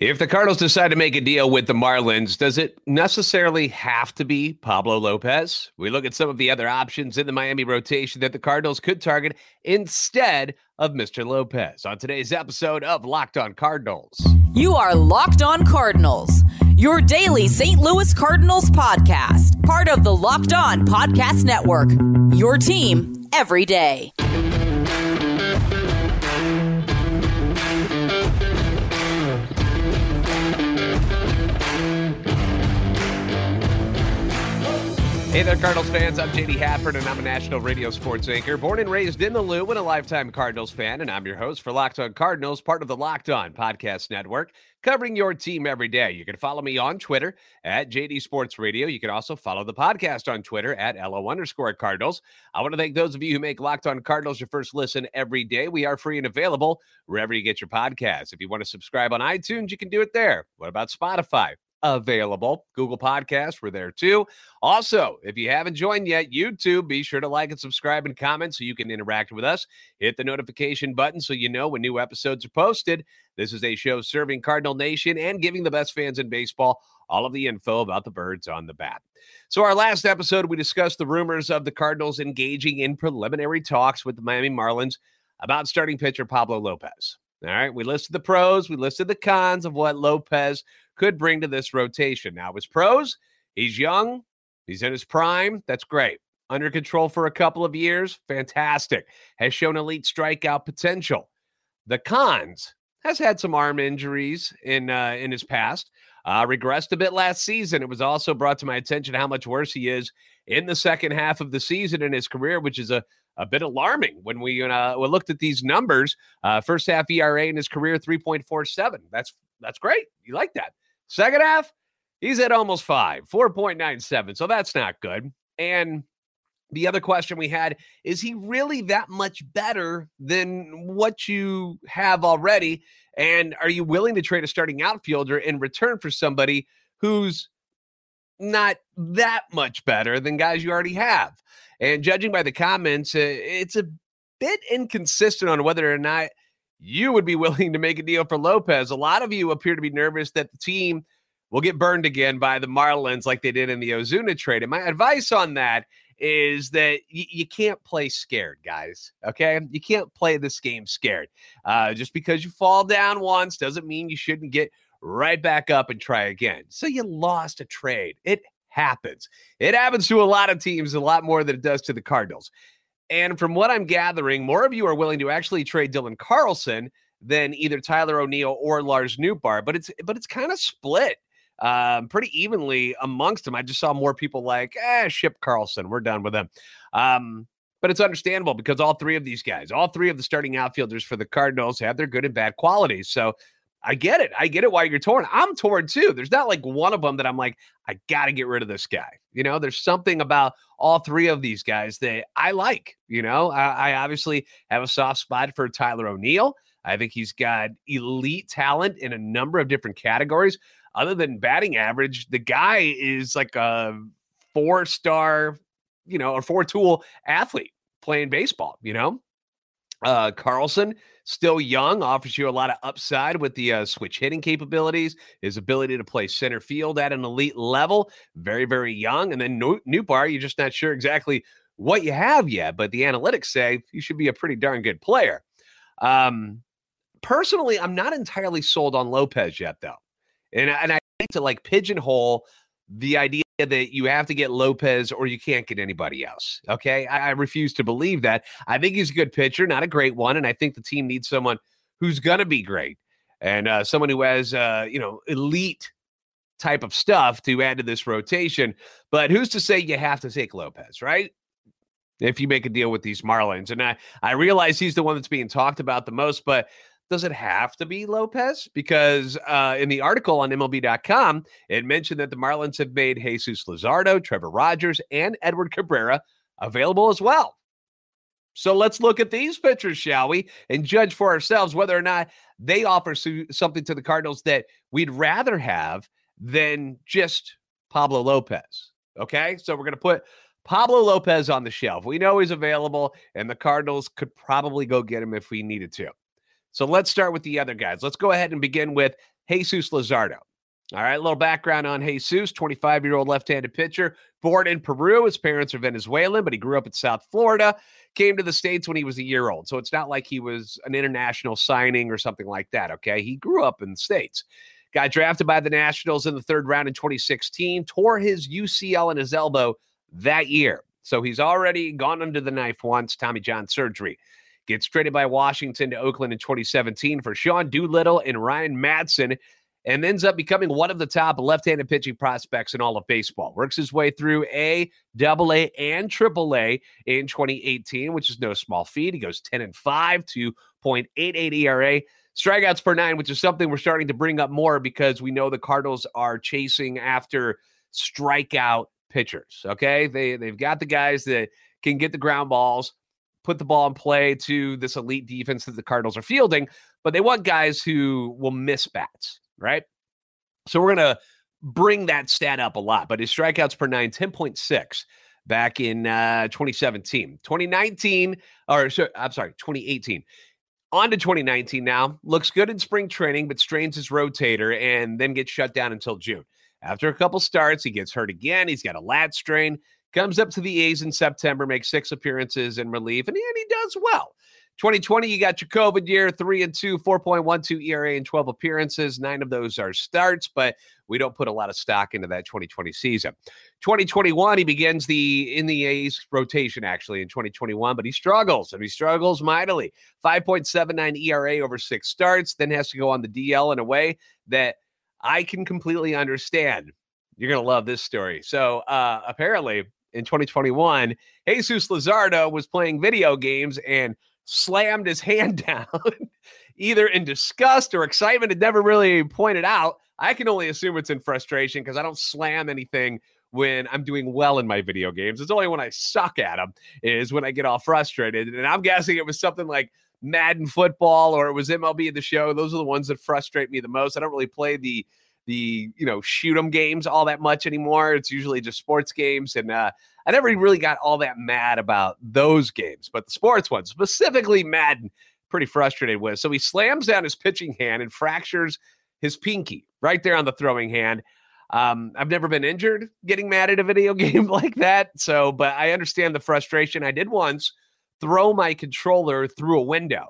If the Cardinals decide to make a deal with the Marlins, does it necessarily have to be Pablo Lopez? We look at some of the other options in the Miami rotation that the Cardinals could target instead of Mr. Lopez on today's episode of Locked On Cardinals. You are Locked On Cardinals, your daily St. Louis Cardinals podcast, part of the Locked On Podcast Network. Your team every day. Hey there, Cardinals fans. I'm JD Hafford, and I'm a national radio sports anchor, born and raised in the Lou, and a lifetime Cardinals fan. And I'm your host for Locked On Cardinals, part of the Locked On Podcast Network, covering your team every day. You can follow me on Twitter at JD Sports Radio. You can also follow the podcast on Twitter at LO underscore Cardinals. I want to thank those of you who make Locked On Cardinals your first listen every day. We are free and available wherever you get your podcasts. If you want to subscribe on iTunes, you can do it there. What about Spotify? Available. Google Podcasts, we're there too. Also, if you haven't joined yet, YouTube, be sure to like and subscribe and comment so you can interact with us. Hit the notification button so you know when new episodes are posted. This is a show serving Cardinal Nation and giving the best fans in baseball all of the info about the birds on the bat. So, our last episode, we discussed the rumors of the Cardinals engaging in preliminary talks with the Miami Marlins about starting pitcher Pablo Lopez. All right, we listed the pros, we listed the cons of what Lopez could bring to this rotation. Now, his pros, he's young, he's in his prime. That's great. Under control for a couple of years, fantastic. Has shown elite strikeout potential. The cons has had some arm injuries in uh, in his past. Uh, regressed a bit last season. It was also brought to my attention how much worse he is in the second half of the season in his career, which is a, a bit alarming when we, uh, we looked at these numbers. Uh, first half ERA in his career, 3.47. That's that's great. You like that. Second half, he's at almost five, 4.97. So that's not good. And the other question we had is he really that much better than what you have already? And are you willing to trade a starting outfielder in return for somebody who's not that much better than guys you already have? And judging by the comments, uh, it's a bit inconsistent on whether or not you would be willing to make a deal for Lopez. A lot of you appear to be nervous that the team will get burned again by the Marlins like they did in the Ozuna trade. And my advice on that is that y- you can't play scared, guys. Okay. You can't play this game scared. Uh, just because you fall down once doesn't mean you shouldn't get right back up and try again. So you lost a trade. It happens. It happens to a lot of teams a lot more than it does to the Cardinals. And from what I'm gathering, more of you are willing to actually trade Dylan Carlson than either Tyler O'Neill or Lars Nootbaar. But it's but it's kind of split um, pretty evenly amongst them. I just saw more people like, eh, ship Carlson. We're done with him. Um, but it's understandable because all three of these guys, all three of the starting outfielders for the Cardinals have their good and bad qualities. So I get it. I get it why you're torn. I'm torn too. There's not like one of them that I'm like, I got to get rid of this guy. You know, there's something about all three of these guys that I like. You know, I, I obviously have a soft spot for Tyler O'Neill. I think he's got elite talent in a number of different categories. Other than batting average, the guy is like a four star, you know, a four tool athlete playing baseball, you know? Uh, Carlson, still young, offers you a lot of upside with the uh, switch hitting capabilities, his ability to play center field at an elite level. Very, very young. And then Nootbaar, you're just not sure exactly what you have yet, but the analytics say you should be a pretty darn good player. Um, personally, I'm not entirely sold on Lopez yet, though. And, and I hate to like pigeonhole the idea that you have to get Lopez or you can't get anybody else. Okay. I, I, refuse to believe that. I think he's a good pitcher, not a great one. And I think the team needs someone who's going to be great and uh, someone who has, uh, you know, elite type of stuff to add to this rotation. But who's to say you have to take Lopez, right? If you make a deal with these Marlins. And I, I realize he's the one that's being talked about the most, but does it have to be Lopez? Because uh, in the article on MLB.com, it mentioned that the Marlins have made Jesus Luzardo, Trevor Rogers, and Edward Cabrera available as well. So let's look at these pitchers, shall we, and judge for ourselves whether or not they offer something to the Cardinals that we'd rather have than just Pablo Lopez. Okay, so we're going to put Pablo Lopez on the shelf. We know he's available, and the Cardinals could probably go get him if we needed to. So let's start with the other guys. Let's go ahead and begin with Jesus Luzardo. All right, a little background on Jesus, 25 year old left handed pitcher, born in Peru. His parents are Venezuelan, but he grew up in South Florida, came to the States when he was a year old. So it's not like he was an international signing or something like that. Okay. He grew up in the States. Got drafted by the Nationals in the third round in 2016, tore his UCL in his elbow that year. So he's already gone under the knife once, Tommy John surgery. Gets traded by Washington to Oakland in 2017 for Sean Doolittle and Ryan Madson and ends up becoming one of the top left-handed pitching prospects in all of baseball. Works his way through A, Double A, and Triple A in 2018, which is no small feat. He goes 10 and 5, 2.88 ERA, strikeouts per nine, which is something we're starting to bring up more because we know the Cardinals are chasing after strikeout pitchers. Okay, they they've got the guys that can get the ground balls, put the ball in play to this elite defense that the Cardinals are fielding, but they want guys who will miss bats right? So we're going to bring that stat up a lot, but his strikeouts per nine, 10.6 back in uh, 2017. 2019, or I'm sorry, 2018. On to 2019 now. Looks good in spring training, but strains his rotator and then gets shut down until June. After a couple starts, he gets hurt again. He's got a lat strain. Comes up to the A's in September, makes six appearances in relief, and he, and he does well. 2020, you got your COVID year, three and two, 4.12 ERA and 12 appearances. Nine of those are starts, but we don't put a lot of stock into that 2020 season. 2021, he begins the in the A's rotation actually in 2021, but he struggles and he struggles mightily. 5.79 ERA over six starts, then has to go on the DL in a way that I can completely understand. You're going to love this story. So, uh, apparently, in 2021, Jesus Luzardo was playing video games and slammed his hand down, either in disgust or excitement. It never really pointed out. I can only assume it's in frustration because I don't slam anything when I'm doing well in my video games. It's only when I suck at them is when I get all frustrated. And I'm guessing it was something like Madden football or it was MLB the show. Those are the ones that frustrate me the most. I don't really play the the you know shoot 'em games all that much anymore. It's usually just sports games, and uh, I never really got all that mad about those games, but the sports ones, specifically Madden, pretty frustrated with. So he slams down his pitching hand and fractures his pinky right there on the throwing hand. Um, I've never been injured getting mad at a video game like that. So, but I understand the frustration. I did once throw my controller through a window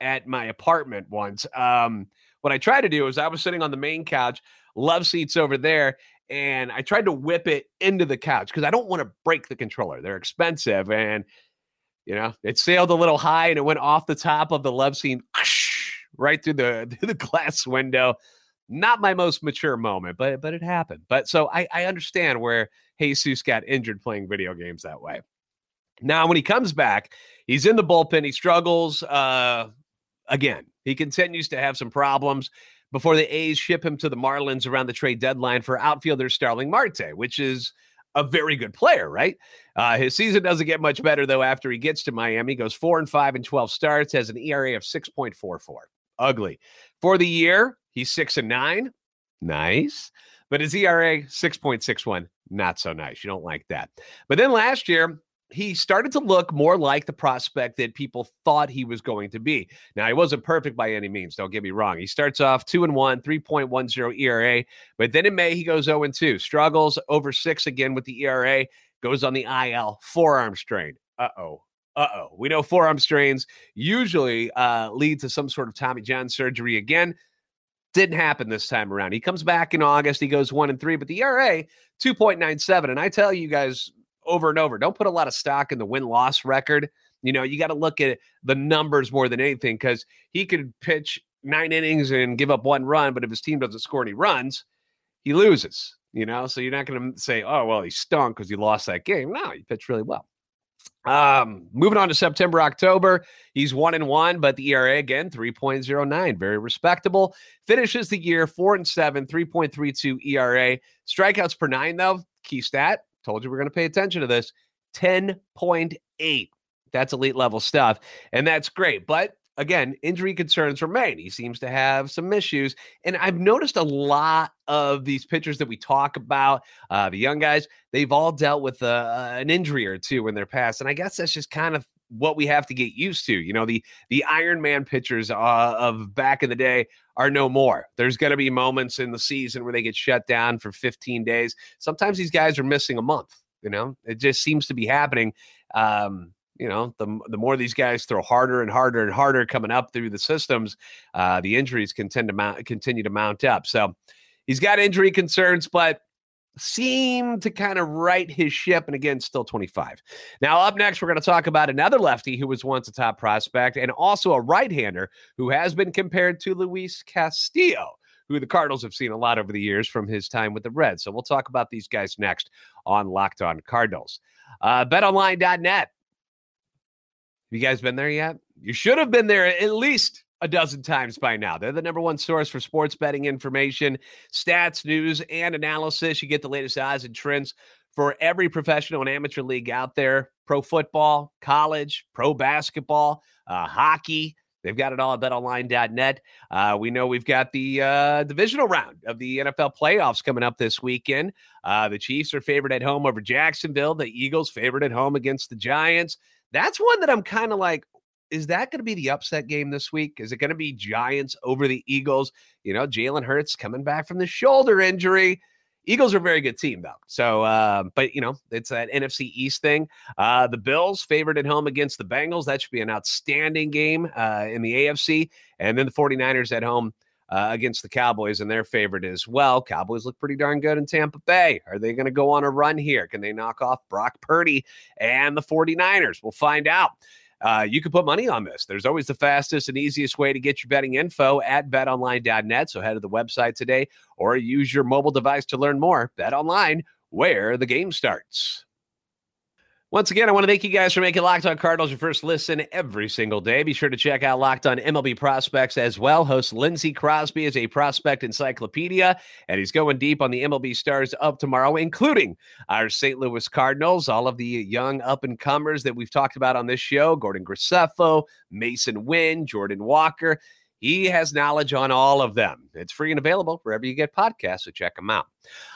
at my apartment once. Um, what I tried to do is I was sitting on the main couch, love seats over there, and I tried to whip it into the couch because I don't want to break the controller. They're expensive, and you know it sailed a little high and it went off the top of the love seat right through the through the glass window. Not my most mature moment, but but it happened. But so I, I understand where Jesus got injured playing video games that way. Now, when he comes back, he's in the bullpen. He struggles uh, again. He continues to have some problems before the A's ship him to the Marlins around the trade deadline for outfielder Starling Marte, which is a very good player, right? Uh, his season doesn't get much better though after he gets to Miami. He goes four and five and 12 starts, has an ERA of 6.44. Ugly. For the year, he's six and nine. Nice. But his ERA, 6.61. Not so nice. You don't like that. But then last year, he started to look more like the prospect that people thought he was going to be. Now, he wasn't perfect by any means, don't get me wrong. He starts off 2 and 1, 3.10 ERA, but then in May he goes 0 and 2, struggles over 6 again with the ERA, goes on the IL, forearm strain. Uh-oh. Uh-oh. We know forearm strains usually uh, lead to some sort of Tommy John surgery again. Didn't happen this time around. He comes back in August. He goes one and three, but the ERA 2.97. And I tell you guys over and over. Don't put a lot of stock in the win loss record. You know, you got to look at the numbers more than anything because he could pitch nine innings and give up one run, but if his team doesn't score any runs, he loses. You know, so you're not going to say, "Oh, well, he stunk because he lost that game." No, he pitched really well. Um, moving on to September, October, he's one and one, but the ERA again 3.09, very respectable. Finishes the year four and seven, 3.32 ERA. Strikeouts per nine, though, key stat Told you we're going to pay attention to this. 10.8. That's elite level stuff. And that's great. But again, injury concerns remain. He seems to have some issues. And I've noticed a lot of these pitchers that we talk about, uh, the young guys, they've all dealt with uh, an injury or two in their past. And I guess that's just kind of what we have to get used to. You know, the the Iron Man pitchers uh, of back in the day are no more. There's going to be moments in the season where they get shut down for 15 days. Sometimes these guys are missing a month. You know, it just seems to be happening. Um, you know, the the more these guys throw harder and harder and harder coming up through the systems, uh, the injuries can tend to mount, continue to mount up. So he's got injury concerns, but seem to kind of right his ship. And again, still 25. Now, up next, we're going to talk about another lefty who was once a top prospect and also a right hander who has been compared to Luis Castillo. Who the Cardinals have seen a lot over the years from his time with the Reds. So we'll talk about these guys next on Locked On Cardinals. Uh, betonline.net Have you guys been there yet? You should have been there at least a dozen times by now. They're the number one source for sports betting information, stats, news, and analysis. You get the latest odds and trends for every professional and amateur league out there pro football, college, pro basketball, uh, hockey. They've got it all at betonline.net. Uh, we know we've got the uh, divisional round of the NFL playoffs coming up this weekend. Uh, the Chiefs are favored at home over Jacksonville. The Eagles favored at home against the Giants. That's one that I'm kind of like, is that going to be the upset game this week? Is it going to be Giants over the Eagles? You know, Jalen Hurts coming back from the shoulder injury. Eagles are a very good team, though. So, uh, but you know, it's that NFC East thing. Uh, the Bills favored at home against the Bengals. That should be an outstanding game uh, in the AFC. And then the 49ers at home uh, against the Cowboys, and they're favored as well. Cowboys look pretty darn good in Tampa Bay. Are they going to go on a run here? Can they knock off Brock Purdy and the 49ers? We'll find out. Uh, you can put money on this. There's always the fastest and easiest way to get your betting info at betonline.net. So head to the website today or use your mobile device to learn more. Bet online, where the game starts. Once again, I want to thank you guys for making Locked On Cardinals your first listen every single day. Be sure to check out Locked On MLB Prospects as well. Host Lindsey Crosby is a prospect encyclopedia, and he's going deep on the MLB stars of tomorrow, including our St. Louis Cardinals, all of the young up and comers that we've talked about on this show Gordon Graceffo, Mason Winn, Jordan Walker. He has knowledge on all of them. It's free and available wherever you get podcasts, so check them out.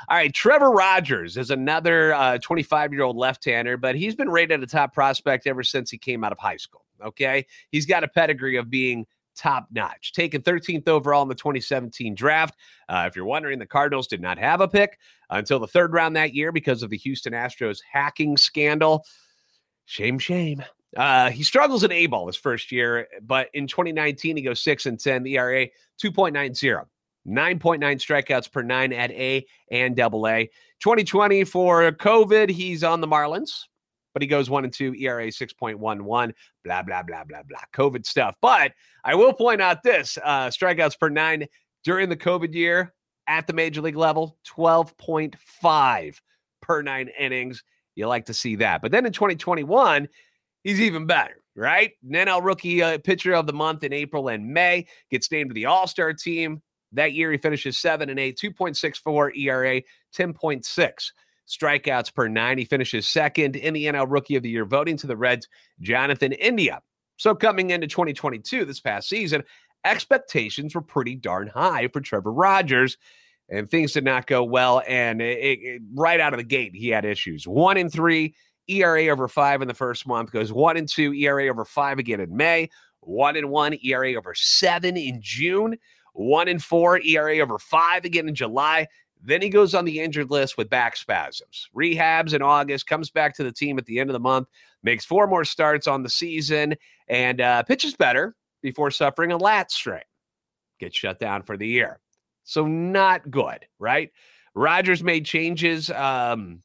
All right, Trevor Rogers is another 25 uh, year old left hander, but he's been rated a top prospect ever since he came out of high school. Okay. He's got a pedigree of being top notch. Taken 13th overall in the 2017 draft. Uh, if you're wondering, the Cardinals did not have a pick until the third round that year because of the Houston Astros hacking scandal. Shame, shame. Uh, he struggles in A ball his first year, but in 2019, he goes 6 and 10, the ERA 2.90. 9.9 strikeouts per nine at A and double A. 2020 for COVID, he's on the Marlins, but he goes one and two, ERA 6.11, blah, blah, blah, blah, blah. COVID stuff. But I will point out this uh, strikeouts per nine during the COVID year at the major league level, 12.5 per nine innings. You like to see that. But then in 2021, he's even better, right? NL rookie uh, pitcher of the month in April and May gets named to the All Star team. That year, he finishes seven and eight, 2.64 ERA, 10.6 strikeouts per nine. He finishes second in the NL Rookie of the Year voting to the Reds, Jonathan India. So coming into 2022, this past season, expectations were pretty darn high for Trevor Rogers, and things did not go well. And it, it, right out of the gate, he had issues. One in three ERA over five in the first month, goes one and two, ERA over five again in May, one and one, ERA over seven in June, one and four, ERA over five again in July. Then he goes on the injured list with back spasms. Rehabs in August, comes back to the team at the end of the month, makes four more starts on the season, and uh, pitches better before suffering a lat strain. Gets shut down for the year. So, not good, right? Rogers made changes. Um,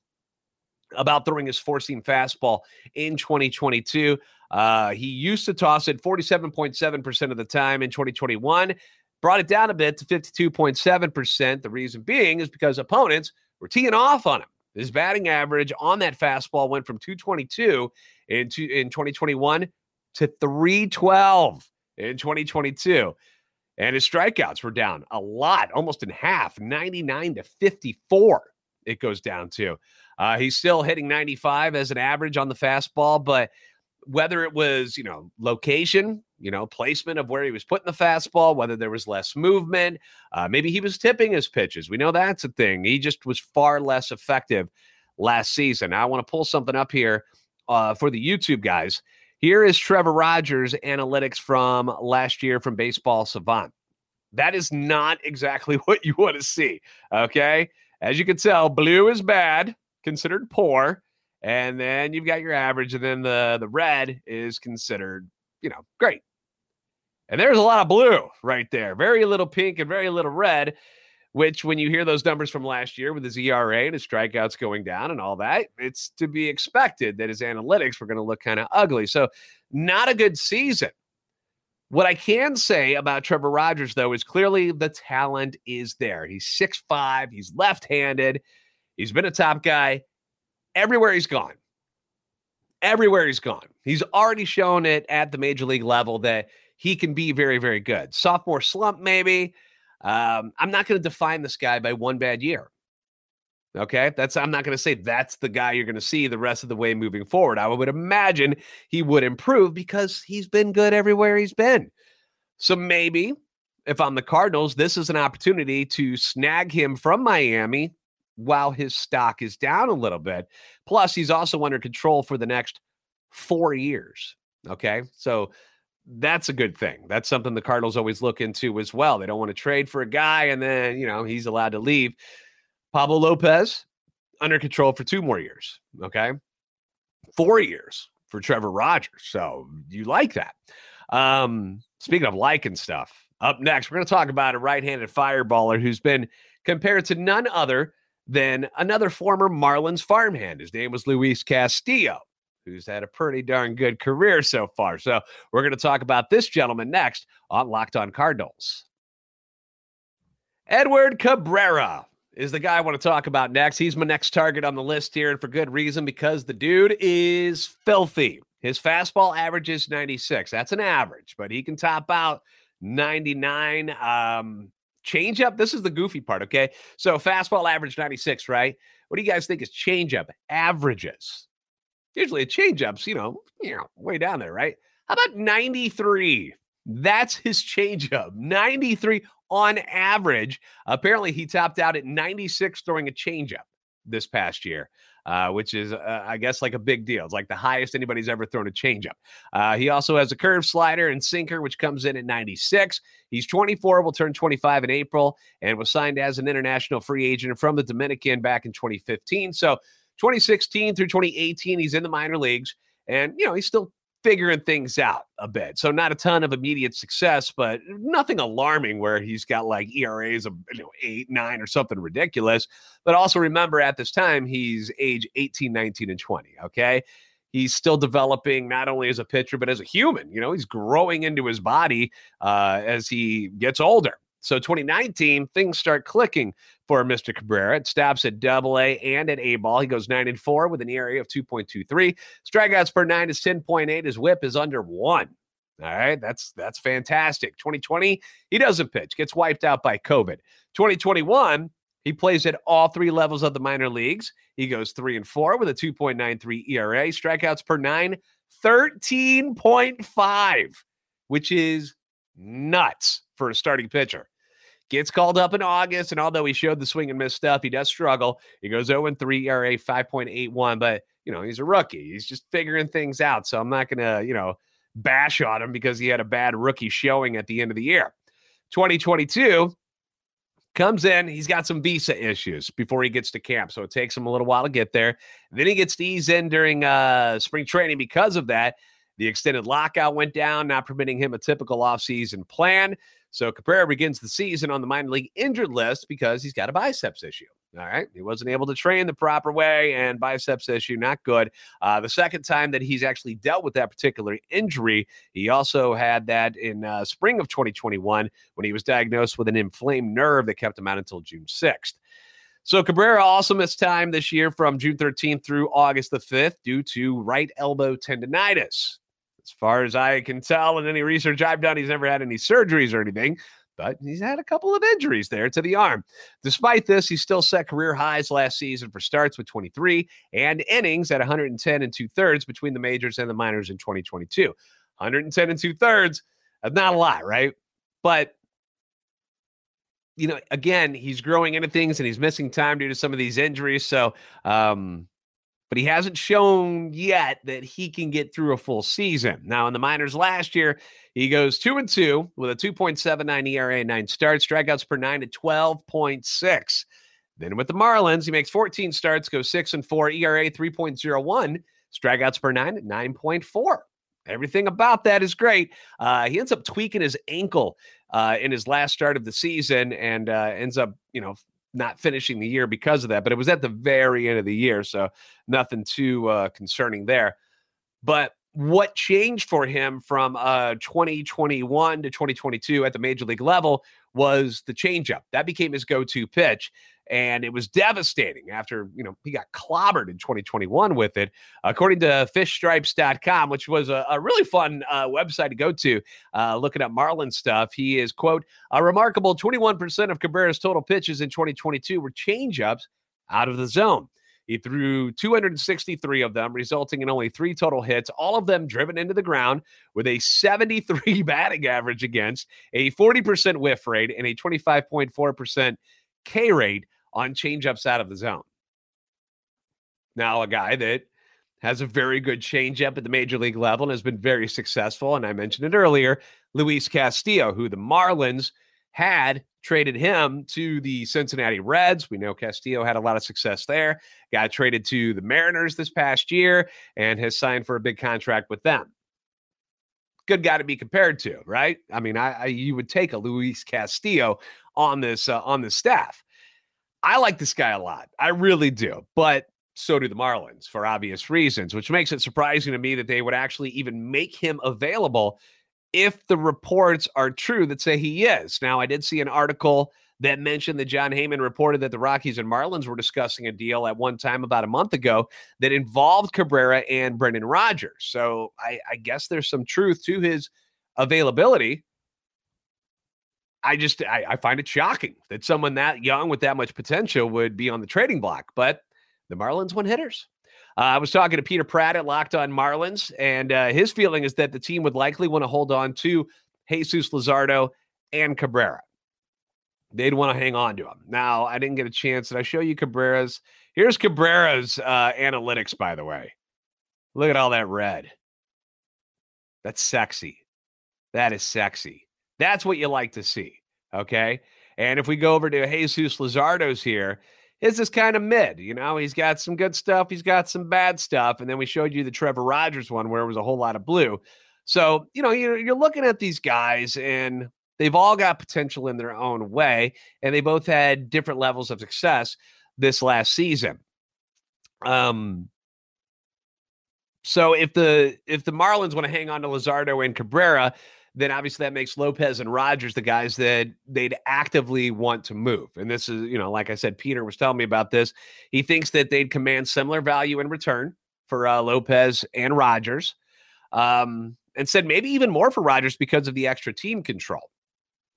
about throwing his four seam fastball in 2022. Uh, he used to toss it 47.7% of the time in 2021, brought it down a bit to 52.7%. The reason being is because opponents were teeing off on him. His batting average on that fastball went from 222 in, in 2021 to 312 in 2022. And his strikeouts were down a lot, almost in half, 99 to 54. It goes down to. Uh, he's still hitting 95 as an average on the fastball, but whether it was, you know, location, you know, placement of where he was putting the fastball, whether there was less movement, uh, maybe he was tipping his pitches. We know that's a thing. He just was far less effective last season. I want to pull something up here uh, for the YouTube guys. Here is Trevor Rogers' analytics from last year from Baseball Savant. That is not exactly what you want to see. Okay. As you can tell, blue is bad, considered poor. And then you've got your average, and then the, the red is considered, you know, great. And there's a lot of blue right there. Very little pink and very little red, which when you hear those numbers from last year with his ERA and his strikeouts going down and all that, it's to be expected that his analytics were going to look kind of ugly. So, not a good season. What I can say about Trevor Rogers, though, is clearly the talent is there. He's six five. he's left handed, he's been a top guy everywhere he's gone. Everywhere he's gone. He's already shown it at the major league level that he can be very, very good. Sophomore slump, maybe. Um, I'm not going to define this guy by one bad year. Okay. That's, I'm not going to say that's the guy you're going to see the rest of the way moving forward. I would imagine he would improve because he's been good everywhere he's been. So maybe if I'm the Cardinals, this is an opportunity to snag him from Miami while his stock is down a little bit. Plus, he's also under control for the next four years. Okay. So that's a good thing. That's something the Cardinals always look into as well. They don't want to trade for a guy and then, you know, he's allowed to leave. Pablo Lopez under control for two more years. Okay. Four years for Trevor Rogers. So you like that. Um, speaking of liking stuff, up next, we're going to talk about a right handed fireballer who's been compared to none other than another former Marlins farmhand. His name was Luis Castillo, who's had a pretty darn good career so far. So we're going to talk about this gentleman next on Locked On Cardinals. Edward Cabrera is the guy I want to talk about next. He's my next target on the list here, and for good reason because the dude is filthy. His fastball averages 96. That's an average, but he can top out 99. Um, Changeup, this is the goofy part, okay? So fastball average 96, right? What do you guys think is changeup averages? Usually a changeup's, you know, you know, way down there, right? How about 93? That's his changeup. 93 on average. Apparently, he topped out at 96 throwing a changeup this past year uh, which is, uh, I guess, like a big deal. It's like the highest anybody's ever thrown a changeup. Uh, he also has a curve slider and sinker, which comes in at 96. He's 24, will turn 25 in April, and was signed as an international free agent from the Dominican back in 2015. So 2016 through 2018, he's in the minor leagues. And, you know, he's still figuring things out a bit. So not a ton of immediate success, but nothing alarming where he's got like ERAs of you know, eight, nine, or something ridiculous. But also remember at this time, he's age 18, 19, and 20. Okay. He's still developing not only as a pitcher, but as a human. You know, he's growing into his body uh, as he gets older. So 2019, things start clicking for Mr. Cabrera. It stops at double A and at A ball. He goes nine and four with an ERA of 2.23. Strikeouts per nine is 10.8. His whip is under one. All right, that's that's fantastic. 2020, he doesn't pitch, gets wiped out by COVID. 2021, he plays at all three levels of the minor leagues. He goes three and four with a 2.93 ERA. Strikeouts per nine, 13.5, which is nuts for a starting pitcher. Gets called up in August, and although he showed the swing and miss stuff, he does struggle. He goes 0 3 ERA, 5.81, but you know, he's a rookie. He's just figuring things out. So I'm not gonna, you know, bash on him because he had a bad rookie showing at the end of the year. 2022 comes in, he's got some visa issues before he gets to camp. So it takes him a little while to get there. then he gets to ease in during uh spring training because of that. The extended lockout went down, not permitting him a typical offseason plan. So Cabrera begins the season on the minor league injured list because he's got a biceps issue. All right. He wasn't able to train the proper way and biceps issue, not good. Uh, the second time that he's actually dealt with that particular injury, he also had that in uh, spring of 2021 when he was diagnosed with an inflamed nerve that kept him out until June 6th. So Cabrera also missed time this year from June 13th through August the 5th due to right elbow tendonitis. As far as I can tell, in any research I've done, he's never had any surgeries or anything, but he's had a couple of injuries there to the arm. Despite this, he still set career highs last season for starts with 23 and innings at 110 and two thirds between the majors and the minors in 2022. 110 and two thirds, not a lot, right? But you know, again, he's growing into things and he's missing time due to some of these injuries. So, um, but he hasn't shown yet that he can get through a full season. Now, in the minors last year, he goes two and two with a 2.79 ERA, nine starts, strikeouts per nine to 12.6. Then with the Marlins, he makes 14 starts, goes six and four, ERA 3.01, strikeouts per nine at 9.4. Everything about that is great. Uh, he ends up tweaking his ankle uh, in his last start of the season and uh, ends up, you know, not finishing the year because of that. But it was at the very end of the year, so nothing too uh, concerning there. But what changed for him from uh, 2021 to 2022 at the major league level was the changeup. That became his go-to pitch and it was devastating after you know he got clobbered in 2021 with it according to fishstripes.com which was a, a really fun uh, website to go to uh, looking at marlin stuff. He is quote a remarkable 21% of cabrera's total pitches in 2022 were changeups out of the zone. He threw 263 of them, resulting in only three total hits, all of them driven into the ground with a 73 batting average against, a 40% whiff rate, and a 25.4% K rate on changeups out of the zone. Now, a guy that has a very good changeup at the major league level and has been very successful. And I mentioned it earlier, Luis Castillo, who the Marlins had traded him to the Cincinnati Reds. We know Castillo had a lot of success there. Got traded to the Mariners this past year and has signed for a big contract with them. Good guy to be compared to, right? I mean, I, I you would take a Luis Castillo on this uh, on this staff. I like this guy a lot. I really do. But so do the Marlins for obvious reasons, which makes it surprising to me that they would actually even make him available if the reports are true that say he is. Now, I did see an article that mentioned that Jon Heyman reported that the Rockies and Marlins were discussing a deal at one time about a month ago that involved Cabrera and Brendan Rodgers. So I, I guess there's some truth to his availability. I just I, I, find it shocking that someone that young with that much potential would be on the trading block. But the Marlins won hitters. Uh, I was talking to Peter Pratt at Locked On Marlins, and uh, his feeling is that the team would likely want to hold on to Jesus Luzardo and Cabrera. They'd want to hang on to him. Now, I didn't get a chance. Did I show you Cabrera's? Here's Cabrera's uh, analytics, by the way. Look at all that red. That's sexy. That is sexy. That's what you like to see. Okay. And if we go over to Jesus Luzardo's here, his is kind of mid. You know, he's got some good stuff, he's got some bad stuff. And then we showed you the Trevor Rogers one where it was a whole lot of blue. So, you know, you're, you're looking at these guys and they've all got potential in their own way. And they both had different levels of success this last season. Um, so if the if the Marlins want to hang on to Luzardo and Cabrera, then obviously that makes Lopez and Rogers the guys that they'd actively want to move. And this is, you know, like I said, Peter was telling me about this. He thinks that they'd command similar value in return for uh, Lopez and Rogers, um, and said maybe even more for Rogers because of the extra team control.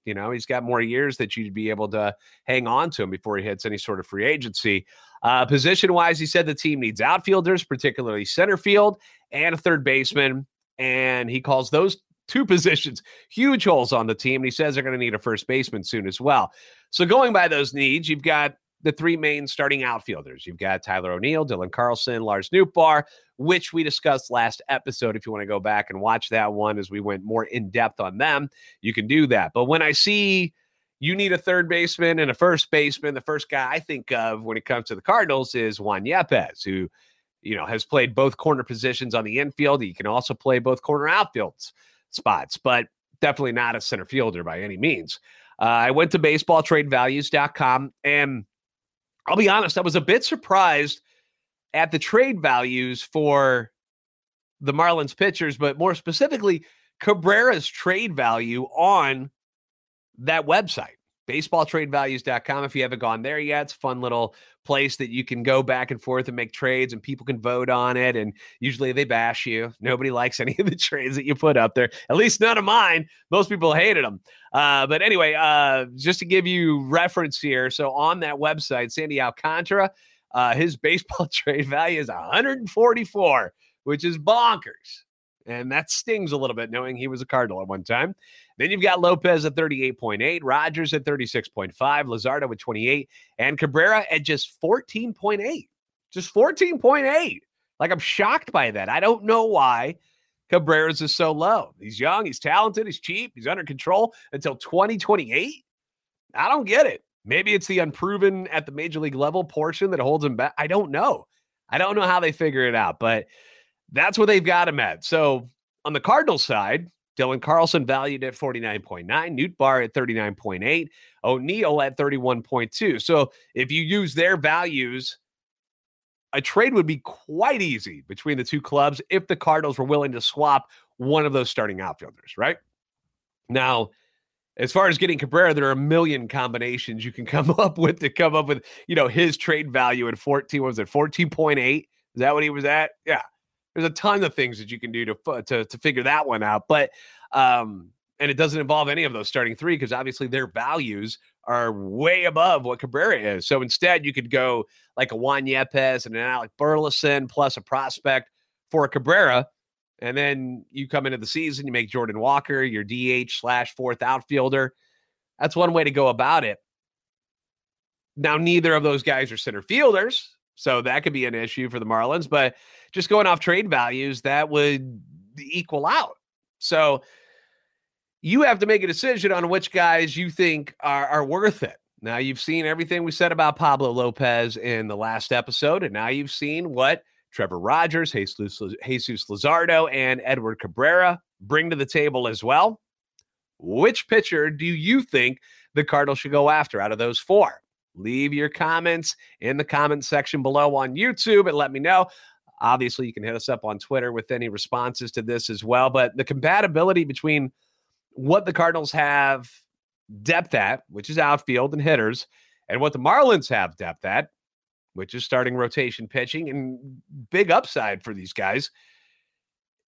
You know, he's got more years that you'd be able to hang on to him before he hits any sort of free agency. Uh, position wise, he said the team needs outfielders, particularly center field and a third baseman. And he calls those two positions, huge holes on the team. And he says they're going to need a first baseman soon as well. So going by those needs, you've got the three main starting outfielders. You've got Tyler O'Neill, Dylan Carlson, Lars Nootbaar, which we discussed last episode. If you want to go back and watch that one as we went more in depth on them, you can do that. But when I see you need a third baseman and a first baseman, the first guy I think of when it comes to the Cardinals is Juan Yepez, who you know has played both corner positions on the infield. He can also play both corner outfields spots, but definitely not a center fielder by any means. Uh, I went to baseballtradevalues.com and I'll be honest, I was a bit surprised at the trade values for the Marlins pitchers, but more specifically, Cabrera's trade value on that website baseballtradevalues.com if you haven't gone there yet. It's a fun little place that you can go back and forth and make trades and people can vote on it and usually they bash you. Nobody likes any of the trades that you put up there at least none of mine. Most people hated them uh, but anyway uh, just to give you reference here so on that website sandy alcantara uh, his baseball trade value is 144 which is bonkers and that stings a little bit knowing he was a Cardinal at one time. Then you've got Lopez at 38.8, Rogers at 36.5, Luzardo at 28, and Cabrera at just 14.8. Just 14.8. Like I'm shocked by that. I don't know why Cabrera's is so low. He's young, he's talented, he's cheap, he's under control until 2028. I don't get it. Maybe it's the unproven at the major league level portion that holds him back. I don't know. I don't know how they figure it out, but that's what they've got him at. So on the Cardinals side, Dylan Carlson valued at 49.9, Nootbaar at 39.8, O'Neill at 31.2. So if you use their values, a trade would be quite easy between the two clubs if the Cardinals were willing to swap one of those starting outfielders, right? Now, as far as getting Cabrera, there are a million combinations you can come up with to come up with, you know, his trade value at 14. was it 14.8? Is that what he was at? Yeah. There's a ton of things that you can do to to to figure that one out. But um, and it doesn't involve any of those starting three because obviously their values are way above what Cabrera is. So instead, you could go like a Juan Yepez and an Alec Burleson plus a prospect for Cabrera and then you come into the season, you make Jordan Walker your DH slash fourth outfielder. That's one way to go about it. Now, neither of those guys are center fielders, so that could be an issue for the Marlins. But just going off trade values, that would equal out. So you have to make a decision on which guys you think are, are worth it. Now, you've seen everything we said about Pablo Lopez in the last episode, and now you've seen what Trevor Rogers, Jesus, Jesus Luzardo, and Edward Cabrera bring to the table as well. Which pitcher do you think the Cardinals should go after out of those four? Leave your comments in the comment section below on YouTube and let me know. Obviously, you can hit us up on Twitter with any responses to this as well. But the compatibility between what the Cardinals have depth at, which is outfield and hitters, and what the Marlins have depth at, which is starting rotation pitching and big upside for these guys,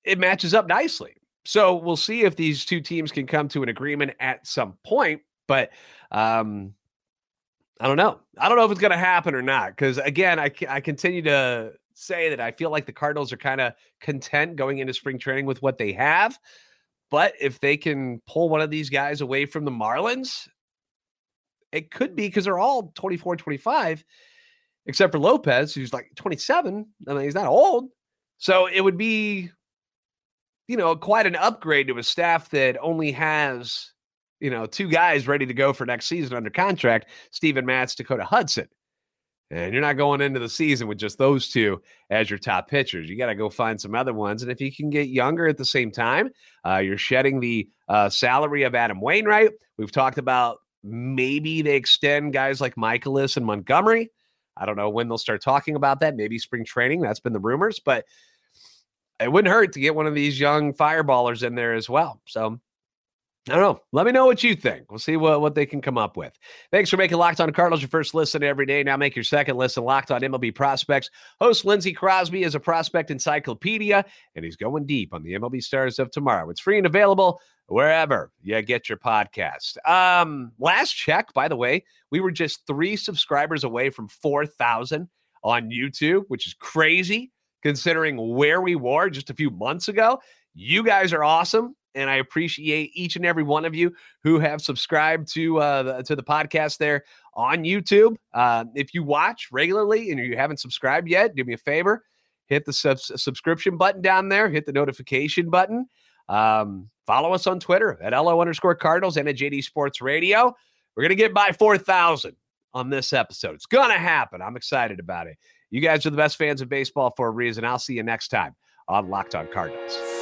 it matches up nicely. So we'll see if these two teams can come to an agreement at some point. But um, I don't know. I don't know if it's going to happen or not. Because again, I, I continue to say that I feel like the Cardinals are kind of content going into spring training with what they have. But if they can pull one of these guys away from the Marlins, it could be because they're all 24, 25 except for Lopez, who's like 27. I mean, he's not old. So it would be, you know, quite an upgrade to a staff that only has, you know, two guys ready to go for next season under contract Steven Matz, Dakota Hudson. And you're not going into the season with just those two as your top pitchers. You got to go find some other ones. And if you can get younger at the same time, uh, you're shedding the uh, salary of Adam Wainwright. We've talked about maybe they extend guys like Mikolas and Montgomery. I don't know when they'll start talking about that. Maybe spring training. That's been the rumors, but it wouldn't hurt to get one of these young fireballers in there as well. So I don't know. Let me know what you think. We'll see what, what they can come up with. Thanks for making Locked On Cardinals your first listen every day. Now make your second listen Locked On MLB Prospects. Host Lindsey Crosby is a prospect encyclopedia, and he's going deep on the MLB stars of tomorrow. It's free and available wherever you get your podcast. Um, last check, by the way, we were just three subscribers away from 4,000 on YouTube, which is crazy considering where we were just a few months ago. You guys are awesome. And I appreciate each and every one of you who have subscribed to uh, the, to the podcast there on YouTube. Uh, if you watch regularly and you haven't subscribed yet, do me a favor, hit the sub- subscription button down there, hit the notification button. Um, follow us on Twitter at LO underscore Cardinals and at JD Sports Radio. We're going to get by 4,000 on this episode. It's going to happen. I'm excited about it. You guys are the best fans of baseball for a reason. I'll see you next time on Locked On Cardinals.